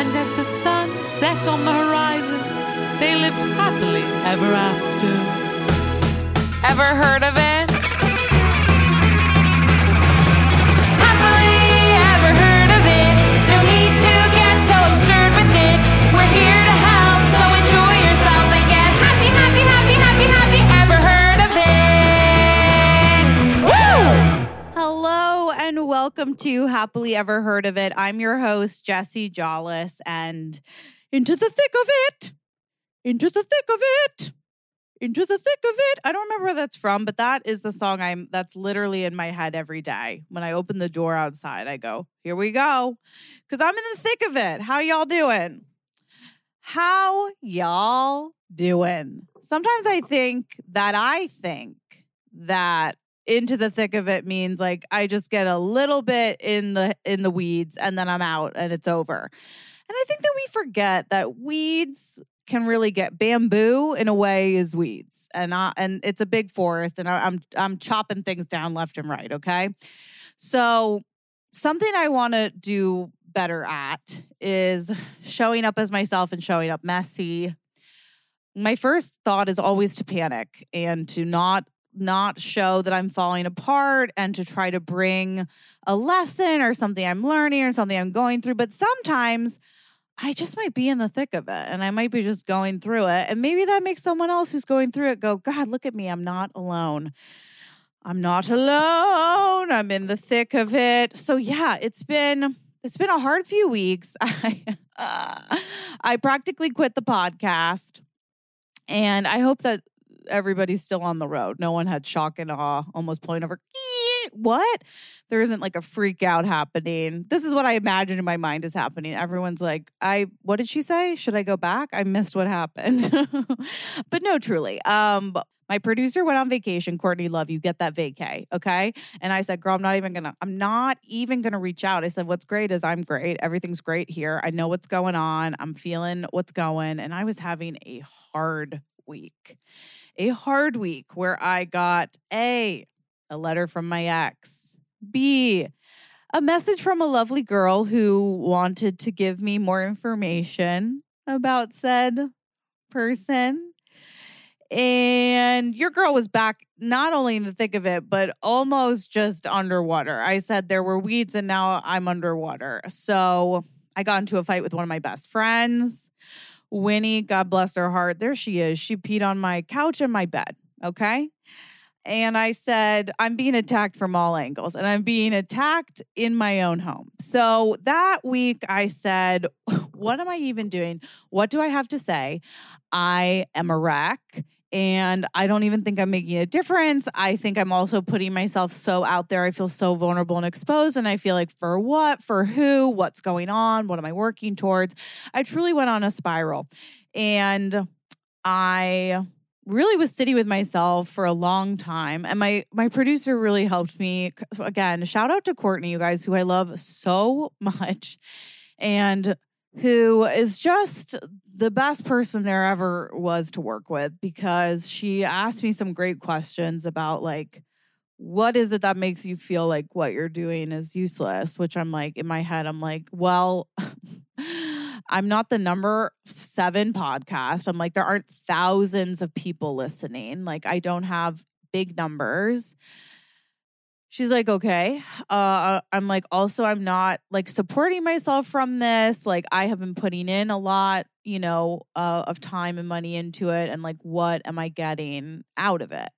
And as the sun set on the horizon, they lived happily ever after. Ever heard of it? Welcome to Happily Ever Heard of It. I'm your host, Jessie Jollis, and into the thick of it, into the thick of it, into the thick of it. I don't remember where that's from, but that is the song I'm that's literally in my head every day. When I open the door outside, I go, here we go. Cause I'm in the thick of it. How y'all doing? How y'all doing? Sometimes I think that I think that into the thick of it means like I just get a little bit in the in the weeds and then I'm out and it's over. And I think that we forget that weeds can really get bamboo in a way is weeds and I, and it's a big forest and I, I'm I'm chopping things down left and right, okay? So something I want to do better at is showing up as myself and showing up messy. My first thought is always to panic and to not not show that I'm falling apart and to try to bring a lesson or something I'm learning or something I'm going through. But sometimes I just might be in the thick of it and I might be just going through it. And maybe that makes someone else who's going through it go, God, look at me. I'm not alone. I'm not alone. I'm in the thick of it. So yeah, it's been it's been a hard few weeks. I uh, I practically quit the podcast. And I hope that everybody's still on the road. No one had shock and awe, almost pulling over. What? There isn't like a freak out happening. This is what I imagine in my mind is happening. Everyone's like, I what did she say? Should I go back? I missed what happened. but no, truly. Um my producer went on vacation. Courtney, love you. Get that vacay. Okay. And I said, girl, I'm not even gonna, I'm not even gonna reach out. I said, what's great is I'm great. Everything's great here. I know what's going on. I'm feeling what's going. And I was having a hard week a hard week where I got A, a letter from my ex, B, a message from a lovely girl who wanted to give me more information about said person. And your girl was back not only in the thick of it, but almost just underwater. I said there were weeds and now I'm underwater. So I got into a fight with one of my best friends. Winnie, God bless her heart, there she is. She peed on my couch and my bed. Okay. And I said, I'm being attacked from all angles and I'm being attacked in my own home. So that week I said, What am I even doing? What do I have to say? I am a wreck and I don't even think I'm making a difference. I think I'm also putting myself so out there. I feel so vulnerable and exposed. And I feel like, for what? For who? What's going on? What am I working towards? I truly went on a spiral. And I really was sitting with myself for a long time and my my producer really helped me again shout out to courtney you guys who i love so much and who is just the best person there ever was to work with because she asked me some great questions about like what is it that makes you feel like what you're doing is useless? Which i'm like in my head i'm like well i'm not the number 7 podcast. I'm like there aren't thousands of people listening. Like i don't have big numbers She's like, okay. Uh, I'm like, also, I'm not like supporting myself from this. Like, I have been putting in a lot, you know, uh, of time and money into it. And like, what am I getting out of it?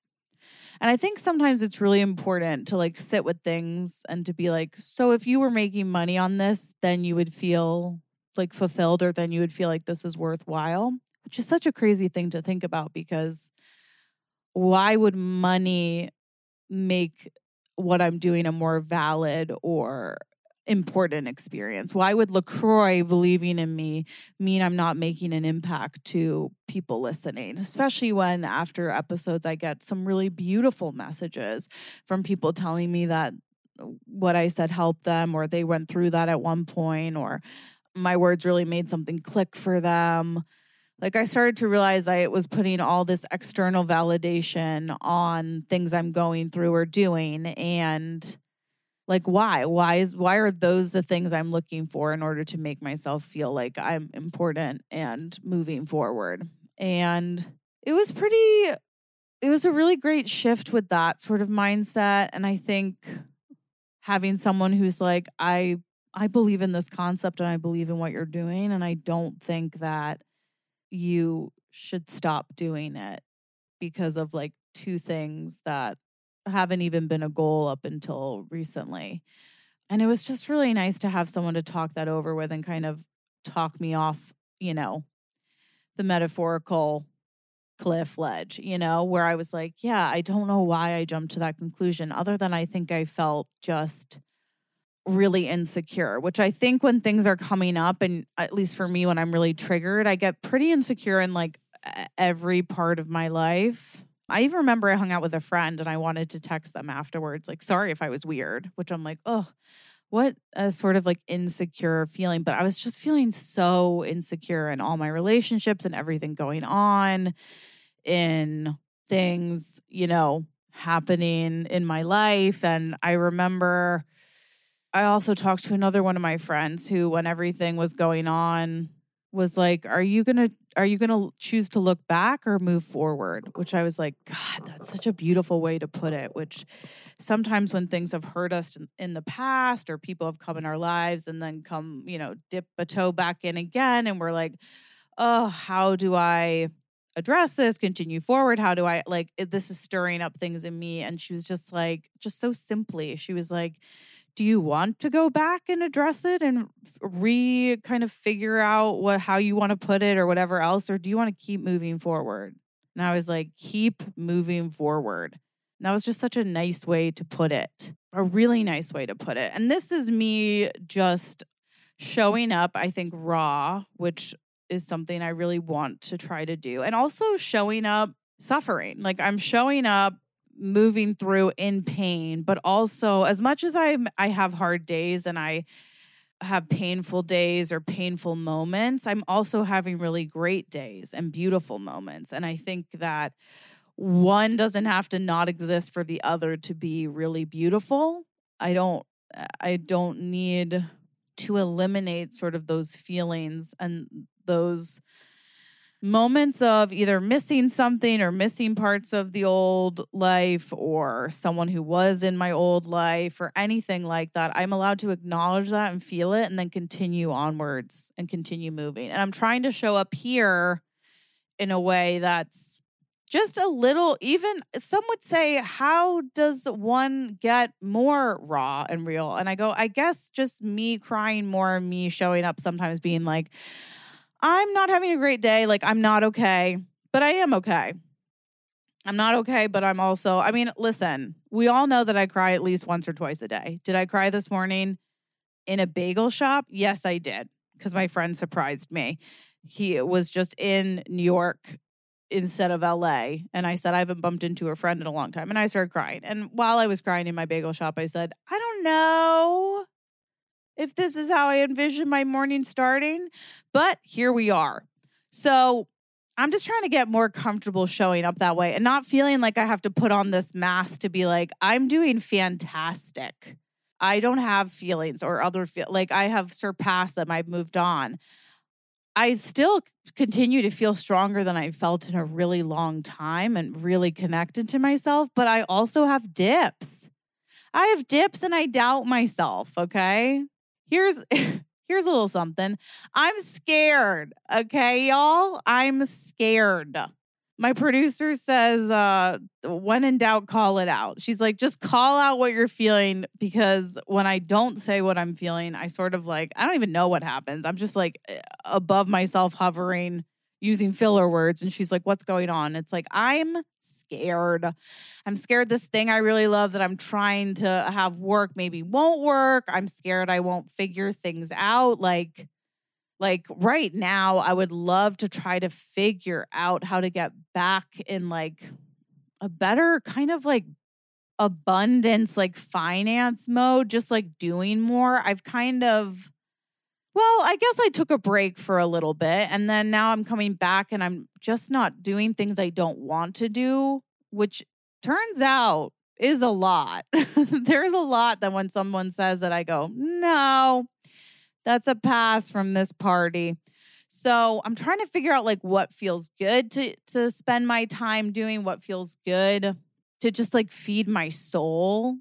And I think sometimes it's really important to like sit with things and to be like, so if you were making money on this, then you would feel like fulfilled or then you would feel like this is worthwhile, which is such a crazy thing to think about because why would money make what I'm doing a more valid or important experience? Why would LaCroix believing in me mean I'm not making an impact to people listening? Especially when after episodes, I get some really beautiful messages from people telling me that what I said helped them or they went through that at one point or my words really made something click for them like I started to realize I was putting all this external validation on things I'm going through or doing and Like why? Why is why are those the things I'm looking for in order to make myself feel like I'm important and moving forward? And it was pretty it was a really great shift with that sort of mindset and I think having someone who's like I I believe in this concept and I believe in what you're doing and I don't think that you should stop doing it because of like two things that haven't even been a goal up until recently. And it was just really nice to have someone to talk that over with and kind of talk me off, you know, the metaphorical cliff ledge, you know, where I was like, yeah, I don't know why I jumped to that conclusion, other than I think I felt just really insecure, which I think when things are coming up, and at least for me, when I'm really triggered, I get pretty insecure in like every part of my life. I even remember I hung out with a friend and I wanted to text them afterwards, like, sorry if I was weird, which I'm like, oh, what a sort of like insecure feeling. But I was just feeling so insecure in all my relationships and everything going on in things, you know, happening in my life. And I remember I also talked to another one of my friends who, when everything was going on, was like, "Are you gonna are you gonna choose to look back or move forward?" Which I was like, "God, that's such a beautiful way to put it." Which sometimes when things have hurt us in, the past or people have come in our lives and then come, you know, dip a toe back in again, and we're like, "Oh, how do I?" address this continue forward how do i like it- this is stirring up things in me and she was just like just so simply she was like do you want to go back and address it and re kind of figure out what how you want to put it or whatever else or do you want to keep moving forward? And i was like keep moving forward. And that was just such a nice way to put it a really nice way to put it. And this is me just showing up i think raw which is something i really want to try to do and also showing up suffering. Like i'm showing up moving through in pain but also as much as i i have hard days and i have painful days or painful moments i'm also having really great days and beautiful moments. And i think that one doesn't have to not exist for the other to be really beautiful. I don't i don't need to eliminate sort of those feelings and those moments of either missing something or missing parts of the old life or someone who was in my old life or anything like that. I'm allowed to acknowledge that and feel it and then continue onwards and continue moving. And I'm trying to show up here in a way that's just a little even some would say how does one get more raw and real and i go i guess just me crying more me showing up sometimes being like i'm not having a great day like i'm not okay but i am okay i'm not okay but i'm also i mean listen we all know that i cry at least once or twice a day did i cry this morning in a bagel shop yes i did because my friend surprised me he was just in new york instead of LA. And I said, I haven't bumped into a friend in a long time. And I started crying. And while I was crying in my bagel shop, I said, I don't know if this is how I envision my morning starting, but here we are. So I'm just trying to get more comfortable showing up that way and not feeling like I have to put on this mask to be like, I'm doing fantastic. I don't have feelings or other feel like I have surpassed them. I've moved on. I still continue to feel stronger than I felt in a really long time and really connected to myself, but I also have dips. I have dips and I doubt myself, okay? Here's here's a little something. I'm scared, okay, y'all? I'm scared. My producer says, uh, when in doubt, call it out. She's like, just call out what you're feeling because when I don't say what I'm feeling, I sort of like, I don't even know what happens. I'm just like above myself, hovering, using filler words. And she's like, what's going on? It's like, I'm scared. I'm scared this thing I really love that I'm trying to have work maybe won't work. I'm scared I won't figure things out. Like, like right now i would love to try to figure out how to get back in like a better kind of like abundance like finance mode just like doing more i've kind of well i guess i took a break for a little bit and then now i'm coming back and i'm just not doing things i don't want to do which turns out is a lot. There's a lot that when someone says that, I go, no, that's a pass from this party. So I'm trying to figure out like what feels good to to spend my time doing, what feels good to just like feed my soul.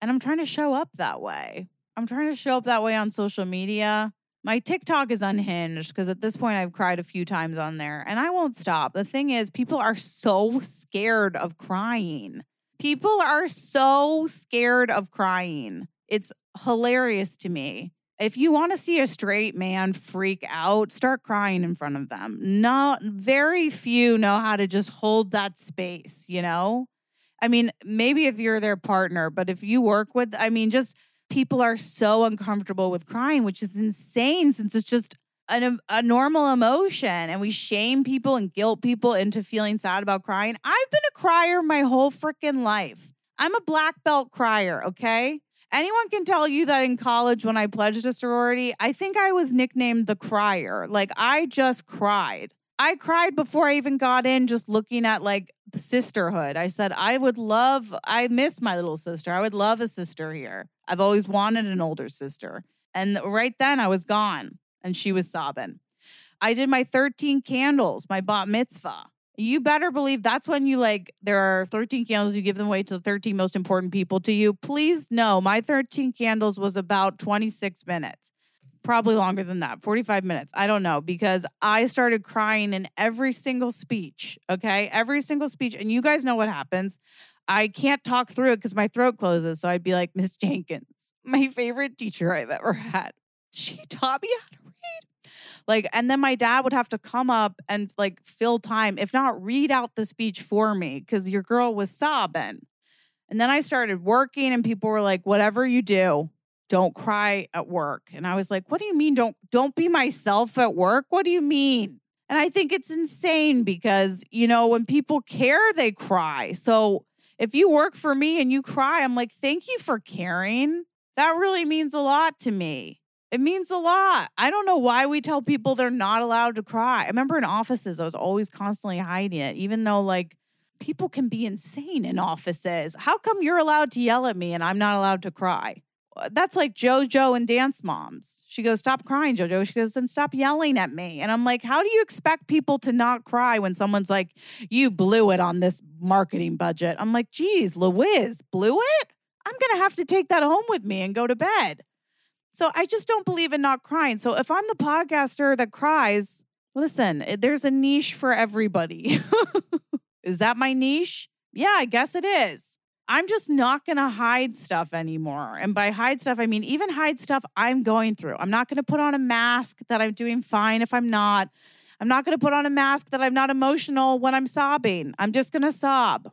And I'm trying to show up that way. I'm trying to show up that way on social media. My TikTok is unhinged because at this point I've cried a few times on there and I won't stop. The thing is, people are so scared of crying. People are so scared of crying. It's hilarious to me. If you want to see a straight man freak out, start crying in front of them. Not very few know how to just hold that space, you know? I mean, maybe if you're their partner, but if you work with, I mean, just people are so uncomfortable with crying, which is insane since it's just an, a normal emotion and we shame people and guilt people into feeling sad about crying. I've been a crier my whole freaking life. I'm a black belt crier, okay? Anyone can tell you that in college when I pledged a sorority, I think I was nicknamed the crier. Like I just cried. I cried before I even got in just looking at like the sisterhood. I said, I would love, I miss my little sister. I would love a sister here. I've always wanted an older sister. And right then I was gone and she was sobbing. I did my 13 candles, my bat mitzvah. You better believe that's when you like, there are 13 candles, you give them away to the 13 most important people to you. Please know my 13 candles was about 26 minutes, probably longer than that, 45 minutes. I don't know, because I started crying in every single speech. Okay. Every single speech. And you guys know what happens. I can't talk through it because my throat closes. So I'd be like, Miss Jenkins, my favorite teacher I've ever had. She taught me how to read. Like, and then my dad would have to come up and like fill time, if not read out the speech for me, because your girl was sobbing. And then I started working, and people were like, whatever you do, don't cry at work. And I was like, what do you mean don't don't be myself at work? What do you mean? And I think it's insane because, you know, when people care, they cry. So if you work for me and you cry, I'm like, thank you for caring. That really means a lot to me. It means a lot. I don't know why we tell people they're not allowed to cry. I remember in offices, I was always constantly hiding it, even though like people can be insane in offices. How come you're allowed to yell at me and I'm not allowed to cry? That's like JoJo and Dance Moms. She goes, Stop crying, JoJo. She goes, and stop yelling at me. And I'm like, How do you expect people to not cry when someone's like, You blew it on this marketing budget? I'm like, Geez, Louise, blew it? I'm going to have to take that home with me and go to bed. So I just don't believe in not crying. So if I'm the podcaster that cries, listen, eh, there's a niche for everybody. is that my niche? Yeah, I guess it is. I'm just not going to hide stuff anymore. And by hide stuff, I mean even hide stuff I'm going through. I'm not going to put on a mask that I'm doing fine if I'm not. I'm not going to put on a mask that I'm not emotional when I'm sobbing. I'm just going to sob.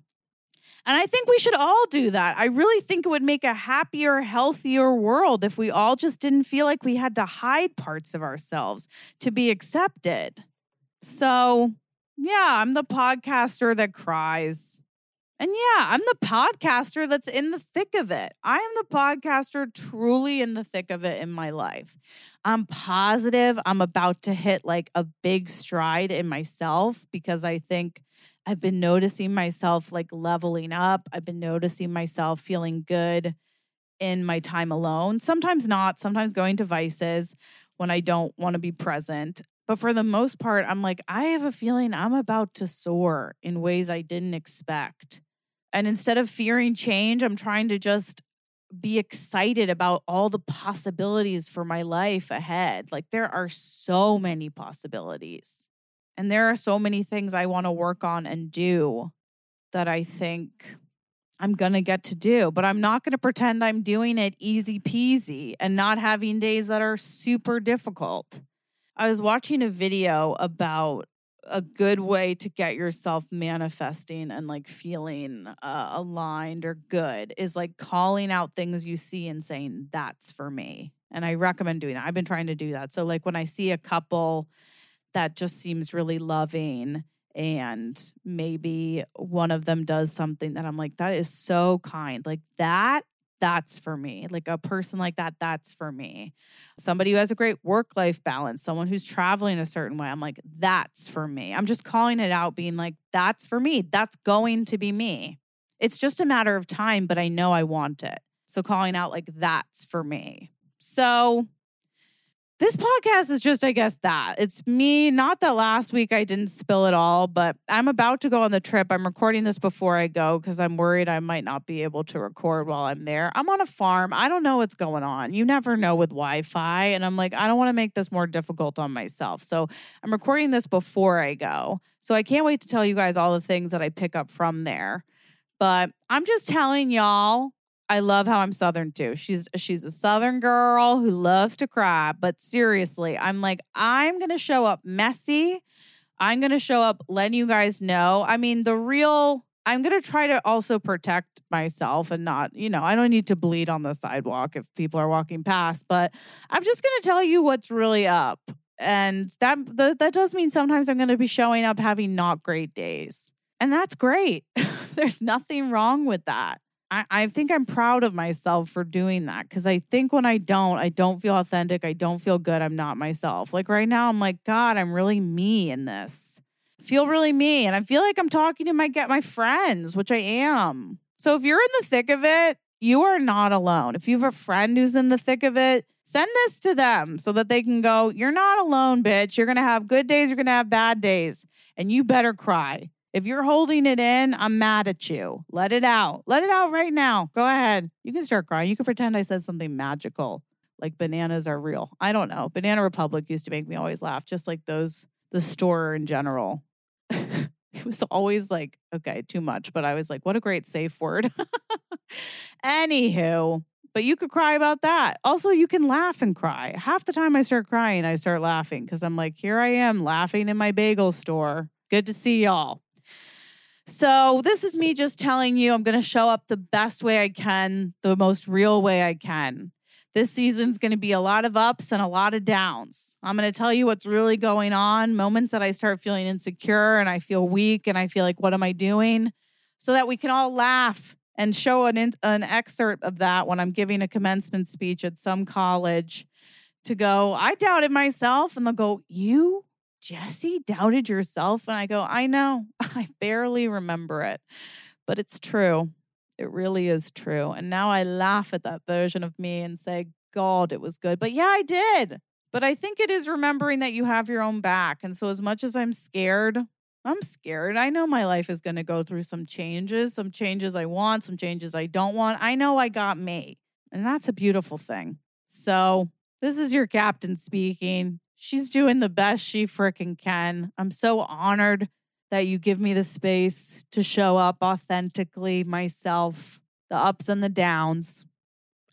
And I think we should all do that. I really think it would make a happier, healthier world if we all just didn't feel like we had to hide parts of ourselves to be accepted. So, yeah, I'm the podcaster that cries. And yeah, I'm the podcaster that's in the thick of it. I am the podcaster truly in the thick of it in my life. I'm positive I'm about to hit like a big stride in myself because I think I've been noticing myself like leveling up. I've been noticing myself feeling good in my time alone. Sometimes not, sometimes going to vices when I don't want to be present. But for the most part, I'm like, I have a feeling I'm about to soar in ways I didn't expect. And instead of fearing change, I'm trying to just be excited about all the possibilities for my life ahead. Like, there are so many possibilities. And there are so many things I want to work on and do that I think I'm going to get to do, but I'm not going to pretend I'm doing it easy peasy and not having days that are super difficult. I was watching a video about a good way to get yourself manifesting and like feeling uh, aligned or good is like calling out things you see and saying, that's for me. And I recommend doing that. I've been trying to do that. So, like, when I see a couple that just seems really loving and maybe one of them does something that I'm like that is so kind like that that's for me like a person like that that's for me somebody who has a great work life balance someone who's traveling a certain way I'm like that's for me I'm just calling it out being like that's for me that's going to be me It's just a matter of time, but I know I want it. So calling out like that's for me. So this podcast is just, I guess, that. It's me. Not that last week I didn't spill it all, but I'm about to go on the trip. I'm recording this before I go because I'm worried I might not be able to record while I'm there. I'm on a farm. I don't know what's going on. You never know with Wi Fi. And I'm like, I don't want to make this more difficult on myself. So I'm recording this before I go. So I can't wait to tell you guys all the things that I pick up from there. But I'm just telling y'all I love how I'm Southern too. She's she's a Southern girl who loves to cry. But seriously, I'm like, I'm gonna show up messy. I'm gonna show up letting you guys know. I mean, the real I'm gonna try to also protect myself and not, you know, I don't need to bleed on the sidewalk if people are walking past, but I'm just gonna tell you what's really up. And that that, that does mean sometimes I'm gonna be showing up having not great days. And that's great. There's nothing wrong with that. I, I think I'm proud of myself for doing that because I think when I don't, I don't feel authentic. I don't feel good. I'm not myself. Like right now, I'm like, God, I'm really me in this. Feel really me. And I feel like I'm talking to my get my friends, which I am. So if you're in the thick of it, you are not alone. If you have a friend who's in the thick of it, send this to them so that they can go, You're not alone, bitch. You're going to have good days, you're going to have bad days, and you better cry. If you're holding it in, I'm mad at you. Let it out. Let it out right now. Go ahead. You can start crying. You can pretend I said something magical, like bananas are real. I don't know. Banana Republic used to make me always laugh, just like those, the store in general. it was always like, okay, too much, but I was like, what a great safe word. Anywho, but you could cry about that. Also, you can laugh and cry. Half the time I start crying, I start laughing because I'm like, here I am laughing in my bagel store. Good to see y'all. So, this is me just telling you I'm going to show up the best way I can, the most real way I can. This season's going to be a lot of ups and a lot of downs. I'm going to tell you what's really going on, moments that I start feeling insecure and I feel weak and I feel like, what am I doing? So that we can all laugh and show an, in- an excerpt of that when I'm giving a commencement speech at some college to go, I doubted myself. And they'll go, You Jessie doubted yourself? And I go, I know, I barely remember it, but it's true. It really is true. And now I laugh at that version of me and say, God, it was good. But yeah, I did. But I think it is remembering that you have your own back. And so, as much as I'm scared, I'm scared. I know my life is going to go through some changes, some changes I want, some changes I don't want. I know I got me. And that's a beautiful thing. So, this is your captain speaking. She's doing the best she fricking can. I'm so honored that you give me the space to show up authentically myself, the ups and the downs.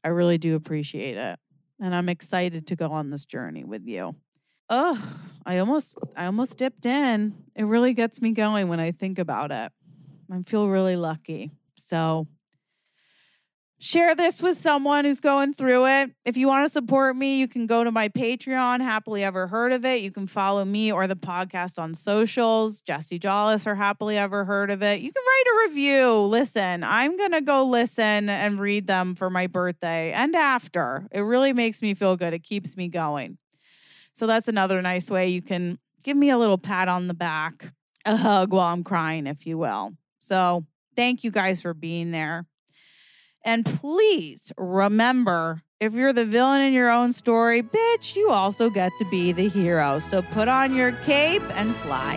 I really do appreciate it. And I'm excited to go on this journey with you. Oh, I almost I almost dipped in. It really gets me going when I think about it. I feel really lucky. So share this with someone who's going through it. If you want to support me, you can go to my Patreon, Happily Ever Heard of It. You can follow me or the podcast on socials, Jessie Jollis or Happily Ever Heard of It. You can write a review. Listen, I'm going to go listen and read them for my birthday and after. It really makes me feel good. It keeps me going. So that's another nice way you can give me a little pat on the back, a hug while I'm crying, if you will. So thank you guys for being there. And please remember if you're the villain in your own story, bitch, you also get to be the hero. So put on your cape and fly.